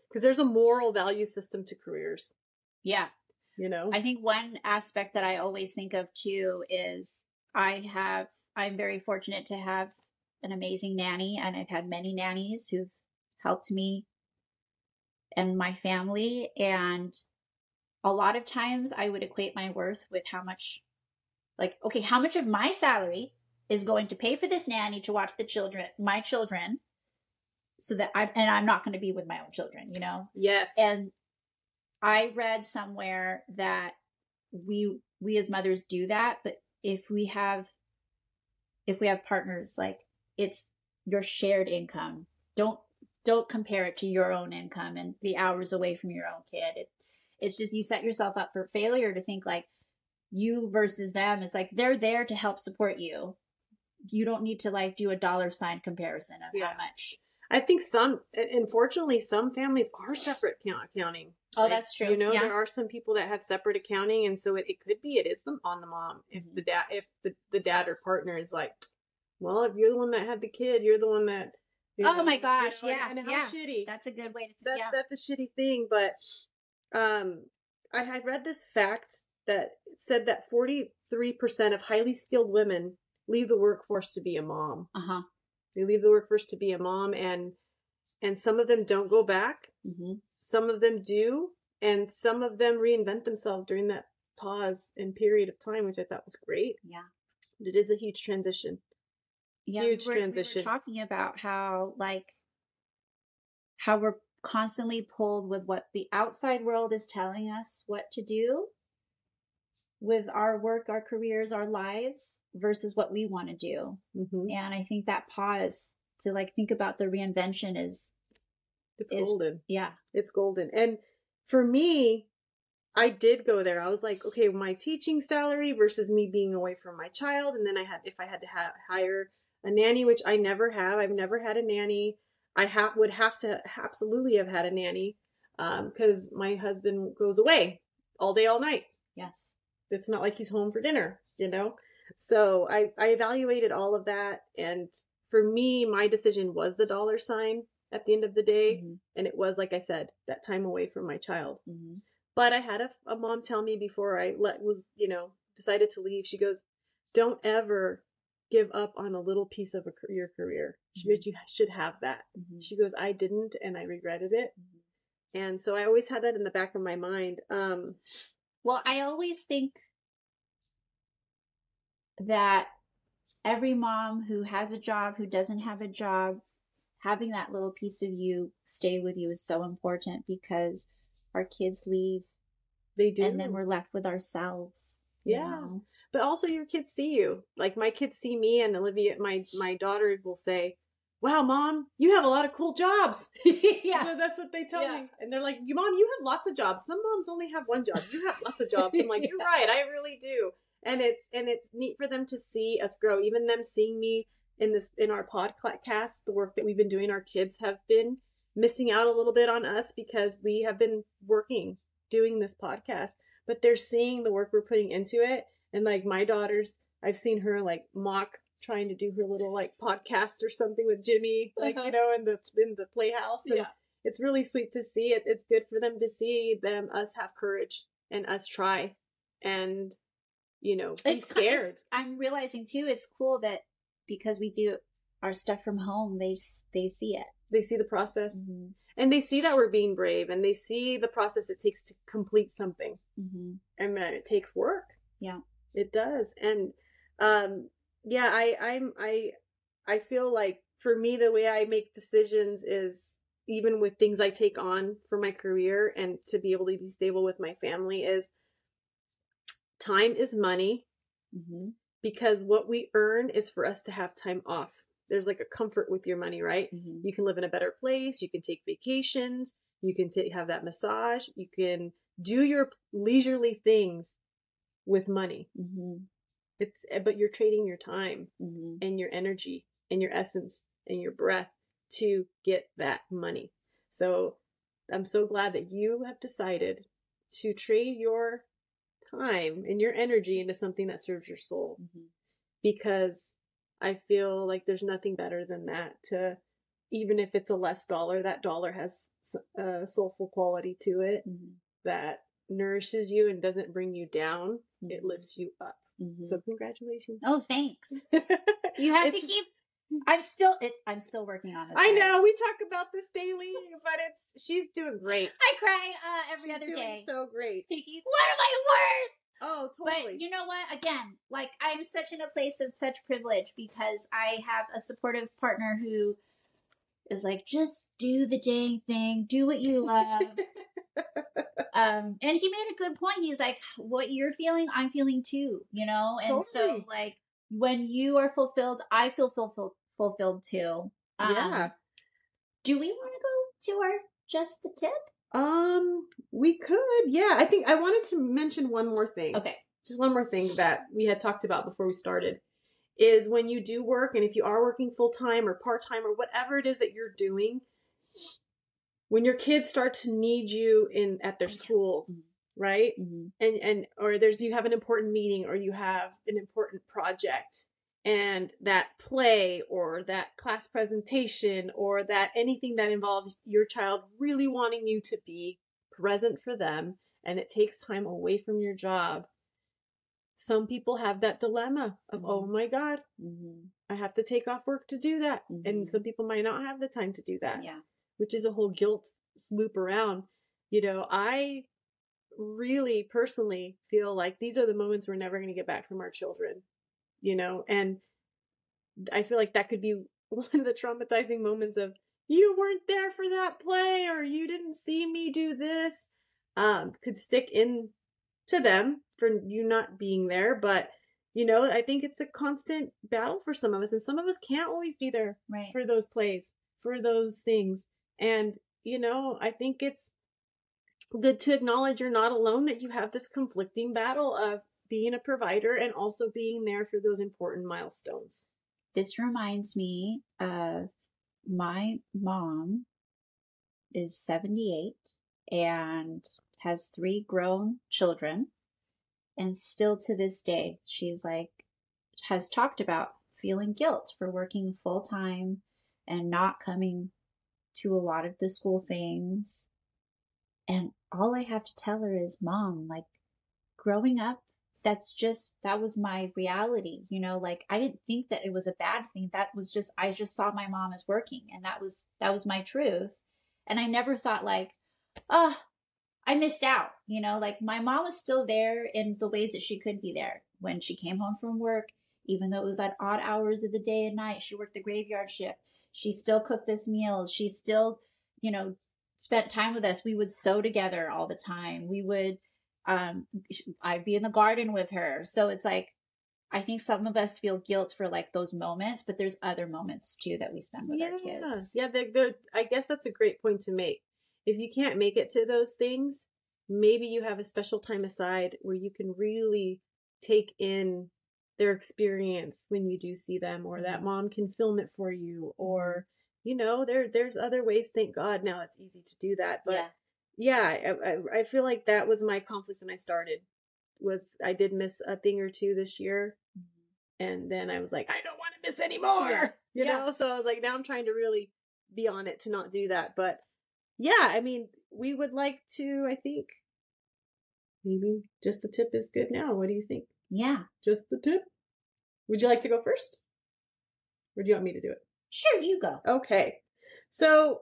because there's a moral value system to careers Yeah. you know I think one aspect that I always think of too is I have I'm very fortunate to have an amazing nanny and I've had many nannies who've helped me and my family and a lot of times I would equate my worth with how much like okay how much of my salary is going to pay for this nanny to watch the children my children so that I and I'm not going to be with my own children you know? Yes. And I read somewhere that we we as mothers do that, but if we have if we have partners, like it's your shared income. Don't don't compare it to your own income and the hours away from your own kid. It, it's just you set yourself up for failure to think like you versus them. It's like they're there to help support you. You don't need to like do a dollar sign comparison of Yeah. how much. I think some, unfortunately, some families are separate accounting. Oh, Like, that's true. You know, Yeah. there are some people that have separate accounting, and so it, it could be it is on the mom if Mhm. the dad if the, the dad or partner is like, well, if you're the one that had the kid, you're the one that. you Oh know, my you gosh, know, yeah, and, how yeah. shitty. That's a good way to think. that yeah. that's a shitty thing. But um, I had read this fact that said that forty three percent of highly skilled women leave the workforce to be a mom. Uh huh. They leave the workforce to be a mom, and and some of them don't go back. Mm-hmm. Some of them do, and some of them reinvent themselves during that pause and period of time, which I thought was great. Yeah. But it is a huge transition. Yeah, Huge we were, transition. We were talking about how like how we're constantly pulled with what the outside world is telling us what to do with our work, our careers, our lives versus what we want to do. hmm And I think that pause to like think about the reinvention is It's Is- golden. yeah. It's golden. And for me, I did go there. I was like, okay, my teaching salary versus me being away from my child, and then I had if I had to ha- hire a nanny, which I never have. I've never had a nanny. I ha- would have to absolutely have had a nanny because um, my husband goes away all day, all night. Yes, it's not like he's home for dinner, you know. So I I evaluated all of that, and for me, my decision was the dollar sign at the end of the day, mm-hmm. and it was like I said, that time away from my child. Mm-hmm. But I had a, a mom tell me before I let was you know decided to leave. She goes, "Don't ever give up on a little piece of a, your career. She goes, mm-hmm. you should have that." Mm-hmm. She goes, "I didn't, and I regretted it." Mm-hmm. And so I always had that in the back of my mind. Um, well, I always think that every mom who has a job, who doesn't have a job, having that little piece of you stay with you is so important because our kids leave. They do. And then we're left with ourselves. Yeah. Know? But also your kids see you. Like my kids see me and Olivia my my daughter will say, Wow, mom, you have a lot of cool jobs. yeah. So that's what they tell yeah. me. And they're like, You mom, you have lots of jobs. Some moms only have one job. You have lots of jobs. I'm like, You're right, I really do. And it's and it's neat for them to see us grow. Even them seeing me in this in our podcast, the work that we've been doing, our kids have been missing out a little bit on us because we have been working doing this podcast, but they're seeing the work we're putting into it. And like my daughters, I've seen her like mock trying to do her little like podcast or something with Jimmy, like uh-huh. you know, in the in the playhouse. And yeah. It's really sweet to see it. It's good for them to see them us have courage and us try and you know be it's, scared. It's, I'm realizing too. It's cool that because we do our stuff from home, they they see it. They see the process. Mm-hmm. And they see that we're being brave and they see the process it takes to complete something. Mm-hmm. And that it takes work. Yeah. It does. And um yeah, I I'm I I feel like for me the way I make decisions is even with things I take on for my career and to be able to be stable with my family is time is money mm-hmm. because what we earn is for us to have time off there's like a comfort with your money, right? Mm-hmm. You can live in a better place. You can take vacations. You can t- have that massage. You can do your leisurely things with money. Mm-hmm. It's eh, but you're trading your time mm-hmm. and your energy and your essence and your breath to get that money. So I'm so glad that you have decided to trade your time and your energy into something that serves your soul. Mm-hmm. Because I feel like there's nothing better than that to even if it's a less dollar, that dollar has a soulful quality to it mm-hmm. that nourishes you and doesn't bring you down. Mm-hmm. It lifts you up. Mm-hmm. So congratulations. Oh, thanks. you have to keep I'm still it, I'm still working on this. I know we talk about this daily, but it's she's doing great. I cry uh, every she's other day. So great. Thinking, what am I worth? Oh, totally. But you know what? Again, like I'm such in a place of such privilege because I have a supportive partner who is like, just do the dang thing, do what you love. Um, and he made a good point. He's like, what you're feeling, I'm feeling too, you know? And totally. so, like, when you are fulfilled, I feel fulfilled, fulfilled too. Um, yeah. Do we want to go to our just the tip? Um, we could. Yeah, I think I wanted to mention one more thing. Okay. Just one more thing that we had talked about before we started is when you do work and if you are working full time or part time or whatever it is that you're doing, when your kids start to need you in at their school, mm-hmm. right? Mm-hmm. And and or there's you have an important meeting or you have an important project and that play or that class presentation or that anything that involves your child really wanting you to be present for them and it takes time away from your job some people have that dilemma of oh mm-hmm. oh my god mm-hmm. i have to take off work to do that mm-hmm. and some people might not have the time to do that yeah which is a whole guilt loop around you know i really personally feel like these are the moments we're never going to get back from our children you know, and I feel like that could be one of the traumatizing moments of you weren't there for that play or you didn't see me do this um could stick in to them for you not being there but you know i think it's a constant battle for some of us and some of us can't always be there right. for those plays for those things and you know i think it's good to acknowledge you're not alone, that you have this conflicting battle of being a provider and also being there for those important milestones. This reminds me of my mom is 78 and has three grown children. And still to this day, she's like, has talked about feeling guilt for working full time and not coming to a lot of the school things. And all I have to tell her is, Mom, like growing up, that's just, that was my reality. You know, like I didn't think that it was a bad thing. That was just, I just saw my mom as working and that was, that was my truth. And I never thought like, oh, I missed out. You know, like my mom was still there in the ways that she could be there when she came home from work, even though it was at odd hours of the day and night. She worked the graveyard shift. She still cooked us meals. She still, you know, spent time with us. We would sew together all the time. We would, um, I'd be in the garden with her. So it's like, I think some of us feel guilt for like those moments, but there's other moments too that we spend with yeah. our kids. Yeah, they're, they're, I guess that's a great point to make. If you can't make it to those things, maybe you have a special time aside where you can really take in their experience when you do see them, or that mm-hmm. mom can film it for you, mm-hmm. or you know, there there's other ways. Thank God now it's easy to do that, but. Yeah. Yeah, I, I, I feel like that was my conflict when I started. Was I did miss a thing or two this year, mm-hmm. and then I was like, I don't want to miss anymore. Yeah. You Yeah. know, so I was like, now I'm trying to really be on it to not do that. But yeah, I mean, we would like to. I think maybe just the tip is good now. What do you think? Yeah. Just the tip. Would you like to go first, or do you want me to do it? Sure, you go. Okay. So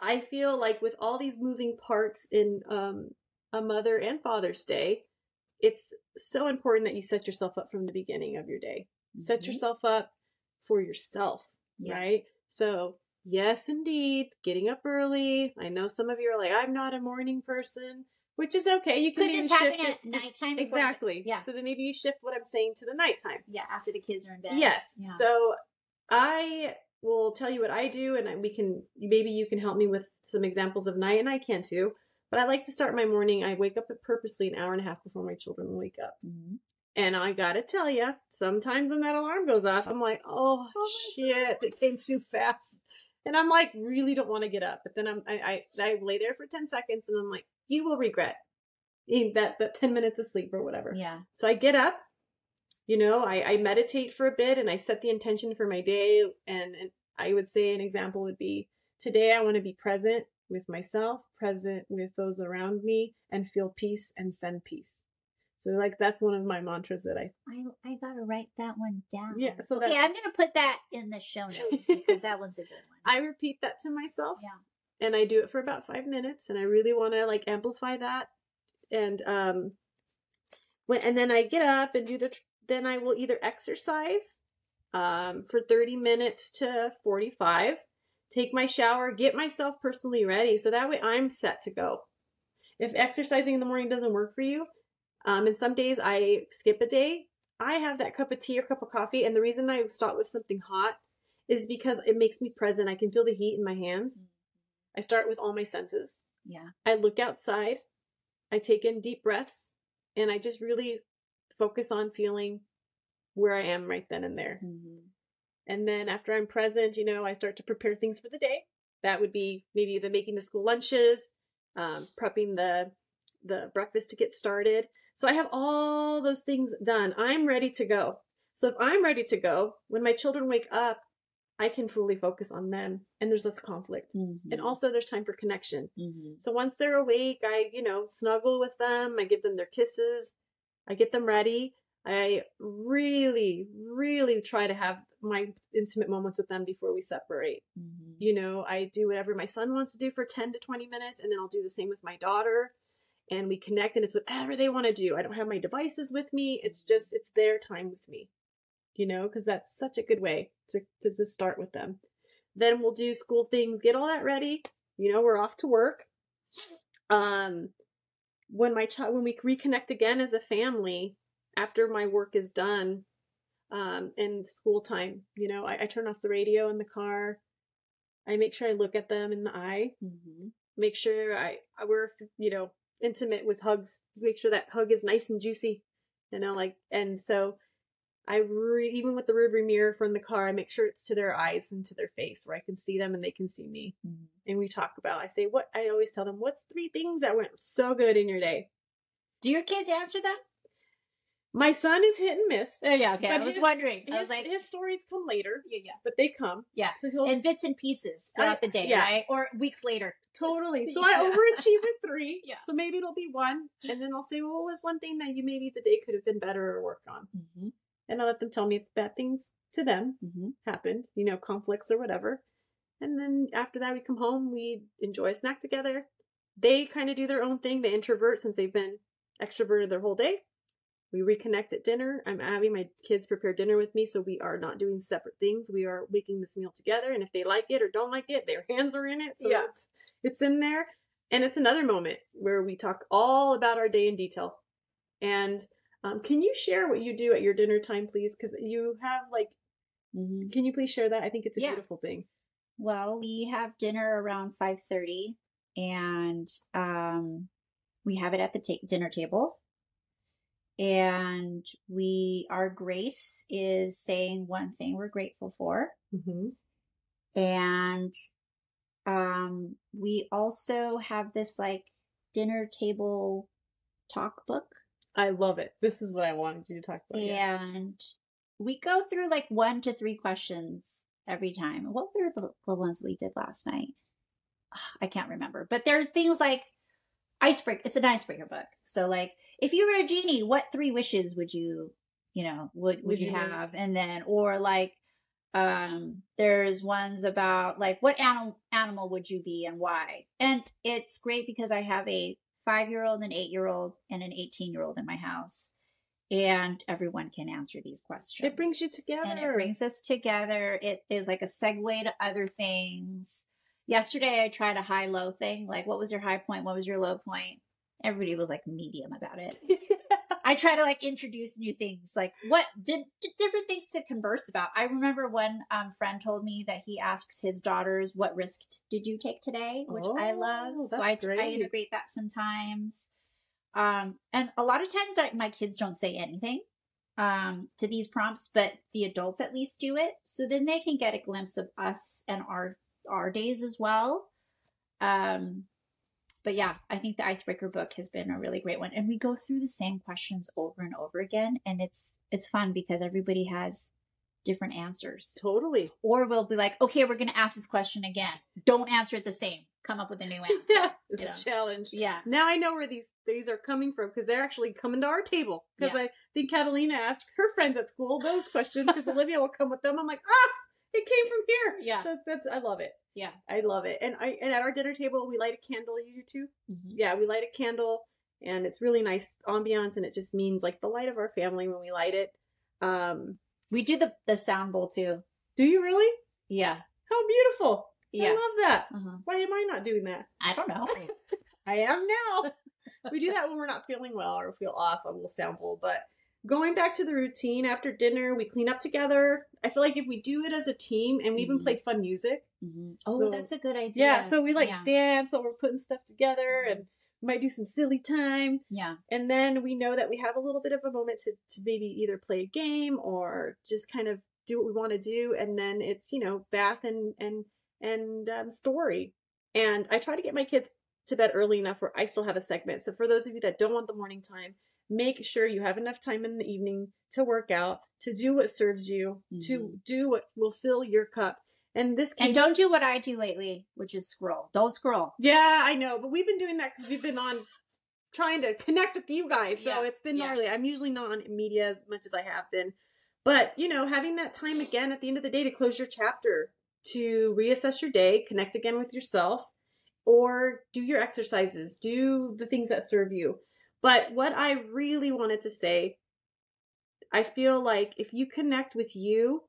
I feel like with all these moving parts in um, a Mother and Father's Day, it's so important that you set yourself up from the beginning of your day. Set Mhm. yourself up for yourself, Yeah. right? So, yes, indeed, getting up early. I know some of you are like, I'm not a morning person, which is okay. You can Could this happen shift at it. nighttime? Exactly. Yeah. So then maybe you shift what I'm saying to the nighttime. Yeah, after the kids are in bed. Yes. Yeah. So I will tell you what I do, and we can maybe you can help me with some examples of night, and I can too. But I like to start my morning. I wake up purposely an hour and a half before my children wake up, Mhm. and I gotta tell you, sometimes when that alarm goes off, I'm like, oh, my shit, it came too fast, and I'm like, really don't want to get up. But then I'm I, I I lay there for ten seconds, and I'm like, you will regret that that ten minutes of sleep or whatever. Yeah. So I get up, you know, I, I meditate for a bit and I set the intention for my day. And, and I would say an example would be today I want to be present with myself, present with those around me, and feel peace and send peace. So like that's one of my mantras that I I I gotta write that one down. Yeah, so okay, I'm gonna put that in the show notes because that one's a good one. I repeat that to myself. Yeah. And I do it for about five minutes and I really want to like amplify that. And um when and then I get up and do the then I will either exercise um for 30 minutes to 45, take my shower, get myself personally ready so that way I'm set to go. If exercising in the morning doesn't work for you, um and some days I skip a day, I have that cup of tea or cup of coffee and the reason I start with something hot is because it makes me present. I can feel the heat in my hands. I start with all my senses. Yeah. I look outside, I take in deep breaths, and I just really focus on feeling where I am right then and there. Mhm. And then after I'm present, you know, I start to prepare things for the day. That would be maybe the making the school lunches, um, prepping the the breakfast to get started. So I have all those things done. I'm ready to go. So if I'm ready to go, when my children wake up, I can fully focus on them and there's less conflict. Mhm. And also there's time for connection. Mhm. So once they're awake, I, you know, snuggle with them. I give them their kisses. I get them ready. I really, really try to have my intimate moments with them before we separate. Mhm. You know, I do whatever my son wants to do for 10 to 20 minutes, and then I'll do the same with my daughter. And we connect, and it's whatever they want to do. I don't have my devices with me. It's just, it's their time with me, you know, because that's such a good way to, to, to start with them. Then we'll do school things, get all that ready. You know, we're off to work. Um, when my child, when we reconnect again as a family after my work is done, um, and school time, you know, I, I turn off the radio in the car. I make sure I look at them in the eye. Mhm. make sure I, I we're you know intimate with hugs. Make sure that hug is nice and juicy, you know, like and so I re- even with the rearview mirror from the car, I make sure it's to their eyes and to their face where I can see them and they can see me. Mhm. And we talk about. I say what I always tell them. What's three things that went so good in your day? Do your kids answer that? My son is hit and miss. Oh, yeah, okay. I was his- wondering. I His, was like, his stories come later, yeah, yeah. but they come. Yeah. So he'll In bits and pieces throughout I- the day, yeah. right? Or weeks later. Totally. So Yeah. I overachieve with three. Yeah. So maybe it'll be one. And then I'll say, well, what was one thing that you maybe the day could have been better or worked on? Mm-hmm. And I'll let them tell me if bad things to them Mm-hmm. happened, you know, conflicts or whatever. And then after that, we come home, we enjoy a snack together. They kind of do their own thing. They introvert since they've been extroverted their whole day. We reconnect at dinner. I'm having my kids prepare dinner with me, so we are not doing separate things. We are making this meal together, and if they like it or don't like it, their hands are in it. So Yeah. it's, it's in there. And it's another moment where we talk all about our day in detail. And um, can you share what you do at your dinner time, please? Because you have like, Mm-hmm. can you please share that? I think it's a Yeah. beautiful thing. Well, we have dinner around 5:30 and um we have it at the ta- dinner table. And we our grace is saying one thing we're grateful for Mm-hmm. and um we also have this like dinner table talk book I love it. This is what I wanted you to talk about. yes. and we go through like one to three questions every time. What were the, the ones we did last night? Ugh, I can't remember. But there are things like icebreaker. It's an icebreaker book. So like, if you were a genie, what three wishes would you, you know, would would, Would you you have? And then, or like, um, there's ones about like what animal animal would you be and why? And it's great because I have a five year old, an eight year old, and an eighteen year old in my house and everyone can answer these questions. It brings you together. and it brings us together. It is like a segue to other things. Yesterday, I tried a high low thing. Like, what was your high point? What was your low point? Everybody was like medium about it. I try to like introduce new things, like what did d- different things to converse about. I remember one um, friend told me that he asks his daughters, "What risk did you take today?" Which I Oh, love. So I, I integrate that sometimes. Um, and a lot of times I, my kids don't say anything um, to these prompts, but the adults at least do it. So then they can get a glimpse of us and our our days as well. Um, but yeah, I think the icebreaker book has been a really great one, and we go through the same questions over and over again, and it's it's fun because everybody has different answers. totally. Or we'll be like, okay, we're going to ask this question again. Don't answer it the same. Come up with a new answer. Yeah, it's Yeah. a challenge. yeah. Now I know where these these are coming from because they're actually coming to our table. Because Yeah. I think Catalina asks her friends at school those questions because Olivia will come with them. I'm like, ah, it came from here. Yeah. So that's I love it. Yeah. I love it. And I and at our dinner table we light a candle. You do too. Mhm. Yeah, we light a candle, and it's really nice ambiance, and it just means like the light of our family when we light it. Um, We do the the sound bowl too. do you really? Yeah. How beautiful! Yeah. I love that. Uh-huh. Why am I not doing that? I don't know. I am now. we do that when we're not feeling well or feel off a little sample. But going back to the routine after dinner, we clean up together. I feel like if we do it as a team and we even Mhm. play fun music. Mhm. Oh, So- that's a good idea. Yeah, so we like yeah. dance while we're putting stuff together and we might do some silly time. Yeah. And then we know that we have a little bit of a moment to, to maybe either play a game or just kind of do what we want to do. And then it's, you know, bath and, and, and um, story. And I try to get my kids to bed early enough where I still have a segment. So for those of you that don't want the morning time, make sure you have enough time in the evening to work out, to do what serves you, to Mhm. do what will fill your cup. And this And can don't do what I do lately, which is scroll. Don't scroll. yeah, I know, but we've been doing that because we've been on trying to connect with you guys. So Yeah, it's been yeah. gnarly. I'm usually not on media as much as I have been. But, you know, having that time again at the end of the day to close your chapter, to reassess your day, connect again with yourself, or do your exercises, do the things that serve you. But what I really wanted to say, I feel like if you connect with you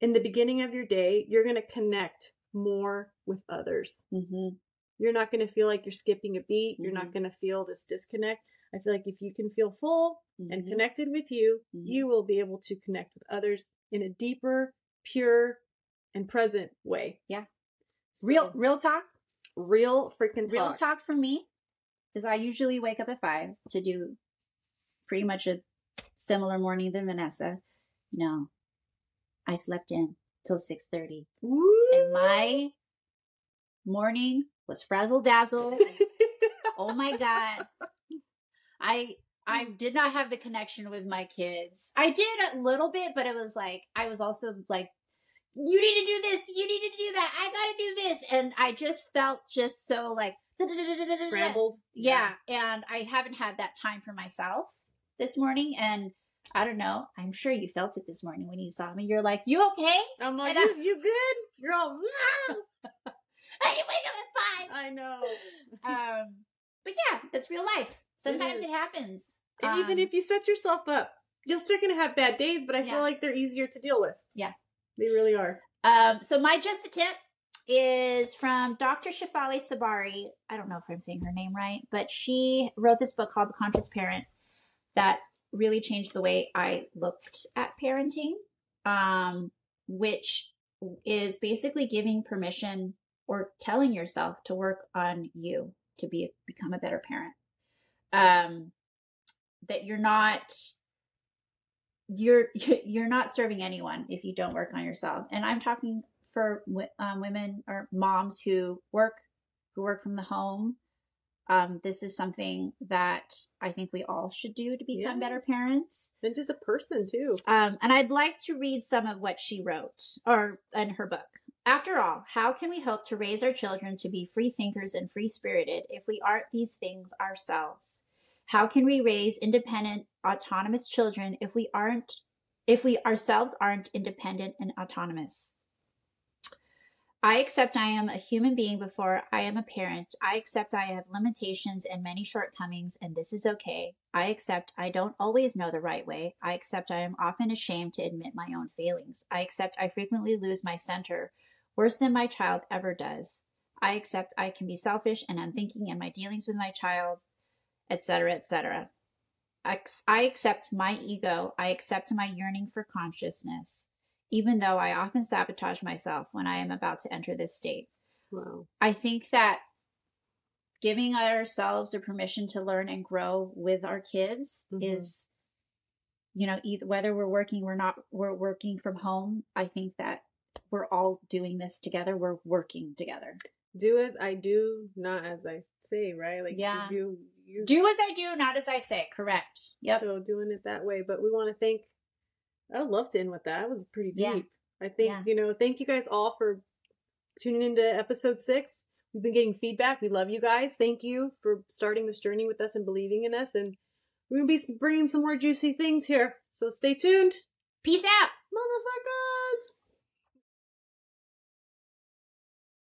in the beginning of your day, you're going to connect more with others Mm-hmm. you're not going to feel like you're skipping a beat. You're not Mhm. going to feel this disconnect. I feel like if you can feel full and connected with you, Mhm. you will be able to connect with others in a deeper, pure, and present way. Yeah. So- real real talk. Real freaking talk. Real talk from me, because I usually wake up at five to do pretty much a similar morning than Vanessa. No, I slept in till six thirty, and my morning was frazzle dazzle. oh my god, I I did not have the connection with my kids. I did a little bit, but it was like I was also like you need to do this, you need to do that, I gotta do this. And I just felt just so like Scrambled. Yeah. And I haven't had that time for myself this morning. And I don't know, I'm sure you felt it this morning when you saw me. You're like, You okay? I'm like, you, you good? You're all, I didn't wake up at five. I know. Um, but yeah, that's real life. Sometimes is. it, happens. And even Um, if you set yourself up, you're still gonna have bad days, but I Yeah. feel like they're easier to deal with. Yeah. They really are. Um, so my just the tip is from Dr. Shefali Tsabary. I don't know if I'm saying her name right, but she wrote this book called The Conscious Parent that really changed the way I looked at parenting, um, which is basically giving permission or telling yourself to work on you to be become a better parent. Um, that you're not you're you're not serving anyone if you don't work on yourself and i'm talking for um, women or moms who work who work from the home um, this is something that i think we all should do to become better parents. And just a person too. um, and i'd like to read some of what she wrote or in her book. After all how can we hope to raise our children to be free thinkers and free spirited if we aren't these things ourselves? How can we raise independent autonomous children if we aren't if we ourselves aren't independent and autonomous I accept I am a human being before I am a parent. I accept I have limitations and many shortcomings, and this is okay. I accept I don't always know the right way. I accept I am often ashamed to admit my own failings. I accept I frequently lose my center, worse than my child ever does. I accept I can be selfish and unthinking in my dealings with my child, etc., etc. I accept my ego. I accept my yearning for consciousness even though I often sabotage myself when I am about to enter this state. Wow. I think that giving ourselves a permission to learn and grow with our kids Mhm. is you know either whether we're working we're not we're working from home i think that we're all doing this together we're working together Do as I do, not as I say, right? Like Yeah. you you do as i do not as i say correct yep So doing it that way. But we want to thank I would love to end with that. That was pretty Yeah. deep. I think, Yeah. you know, thank you guys all for tuning into episode six. We've been getting feedback. We love you guys. Thank you for starting this journey with us and believing in us. And we're going to be bringing some more juicy things here. So stay tuned. peace out Motherfucker.